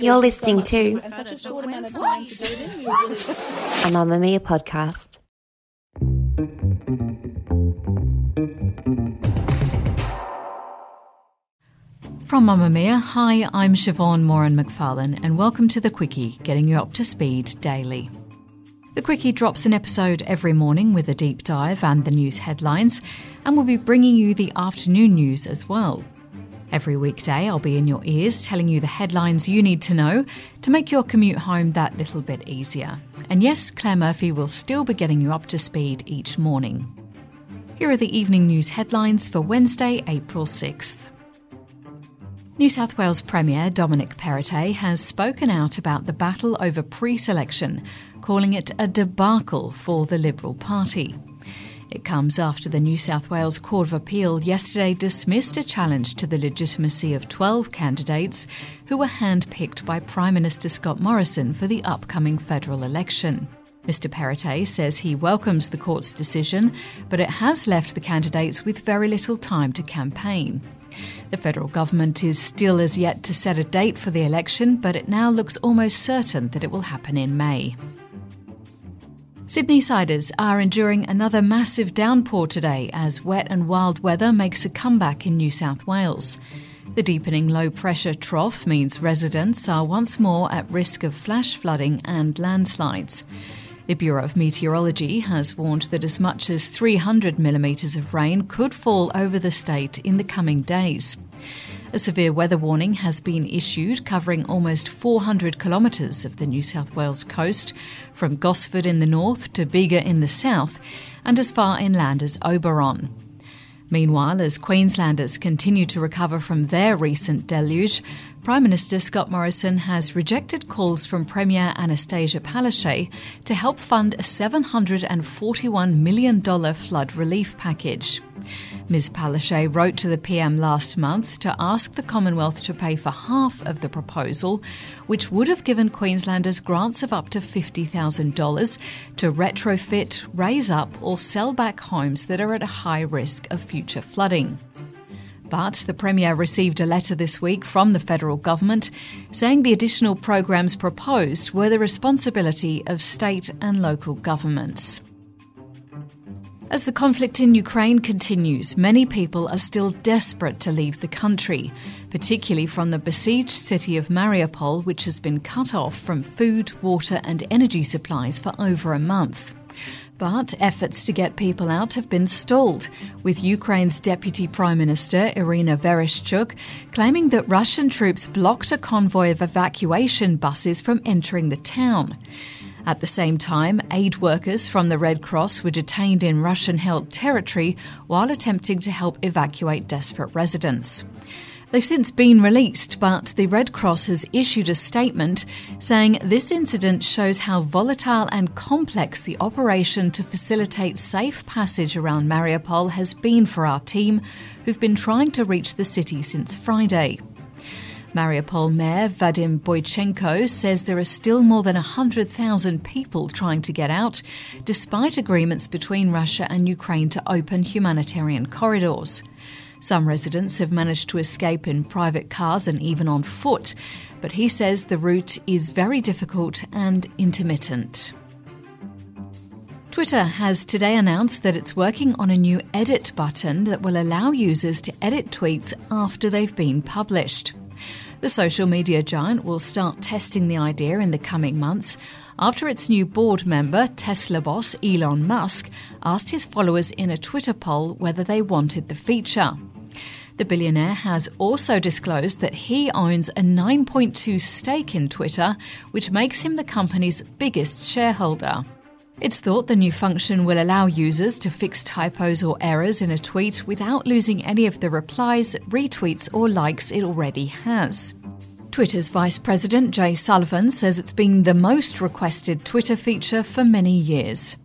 You're listening to a Mamamia podcast. From Mamamia, hi, I'm Siobhan Moran McFarlane, and welcome to The Quicky, getting you up to speed daily. The Quicky drops an episode every morning with a deep dive and the news headlines, and we'll be bringing you the afternoon news as well. Every weekday, I'll be in your ears telling you the headlines you need to know to make your commute home that little bit easier. And yes, Claire Murphy will still be getting you up to speed each morning. Here are the evening news headlines for Wednesday, April 6th. New South Wales Premier Dominic Perrottet has spoken out about the battle over pre selection, calling it a debacle for the Liberal Party. It comes after the New South Wales Court of Appeal yesterday dismissed a challenge to the legitimacy of 12 candidates who were handpicked by Prime Minister Scott Morrison for the upcoming federal election. Mr. Perrottet says he welcomes the court's decision, but it has left the candidates with very little time to campaign. The federal government is still as yet to set a date for the election, but it now looks almost certain that it will happen in May. Sydney siders are enduring another massive downpour today as wet and wild weather makes a comeback in New South Wales. The deepening low pressure trough means residents are once more at risk of flash flooding and landslides. The Bureau of Meteorology has warned that as much as 300 millimetres of rain could fall over the state in the coming days. A severe weather warning has been issued covering almost 400 kilometres of the New South Wales coast, from Gosford in the north to Bega in the south, and as far inland as Oberon. Meanwhile, as Queenslanders continue to recover from their recent deluge, Prime Minister Scott Morrison has rejected calls from Premier Annastacia Palaszczuk to help fund a $741 million flood relief package. Ms. Palaszczuk wrote to the PM last month to ask the Commonwealth to pay for half of the proposal, which would have given Queenslanders grants of up to $50,000 to retrofit, raise up, or sell back homes that are at a high risk of future flooding. But the Premier received a letter this week from the federal government saying the additional programs proposed were the responsibility of state and local governments. As the conflict in Ukraine continues, many people are still desperate to leave the country, particularly from the besieged city of Mariupol, which has been cut off from food, water, and energy supplies for over a month. But efforts to get people out have been stalled, with Ukraine's Deputy Prime Minister Irina Vereshchuk claiming that Russian troops blocked a convoy of evacuation buses from entering the town. At the same time, aid workers from the Red Cross were detained in Russian held territory while attempting to help evacuate desperate residents. They've since been released, but the Red Cross has issued a statement saying this incident shows how volatile and complex the operation to facilitate safe passage around Mariupol has been for our team, who've been trying to reach the city since Friday. Mariupol Mayor Vadim Boychenko says there are still more than 100,000 people trying to get out, despite agreements between Russia and Ukraine to open humanitarian corridors. Some residents have managed to escape in private cars and even on foot, but he says the route is very difficult and intermittent. Twitter has today announced that it's working on a new edit button that will allow users to edit tweets after they've been published. The social media giant will start testing the idea in the coming months after its new board member, Tesla boss Elon Musk, asked his followers in a Twitter poll whether they wanted the feature. The billionaire has also disclosed that he owns a 9.2 stake in Twitter, which makes him the company's biggest shareholder. It's thought the new function will allow users to fix typos or errors in a tweet without losing any of the replies, retweets, or likes it already has. Twitter's Vice President Jay Sullivan says it's been the most requested Twitter feature for many years.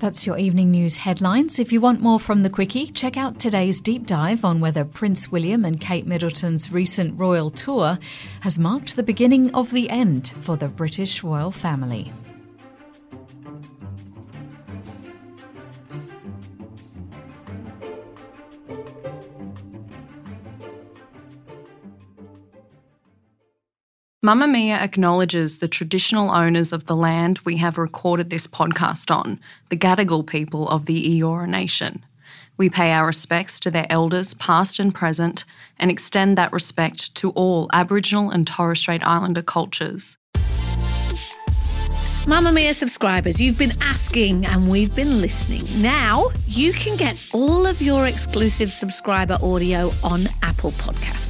That's your evening news headlines. If you want more from the Quicky, check out today's deep dive on whether Prince William and Kate Middleton's recent royal tour has marked the beginning of the end for the British royal family. Mamamia acknowledges the traditional owners of the land we have recorded this podcast on, the Gadigal people of the Eora Nation. We pay our respects to their elders, past and present, and extend that respect to all Aboriginal and Torres Strait Islander cultures. Mamamia subscribers, you've been asking and we've been listening. Now you can get all of your exclusive subscriber audio on Apple Podcasts.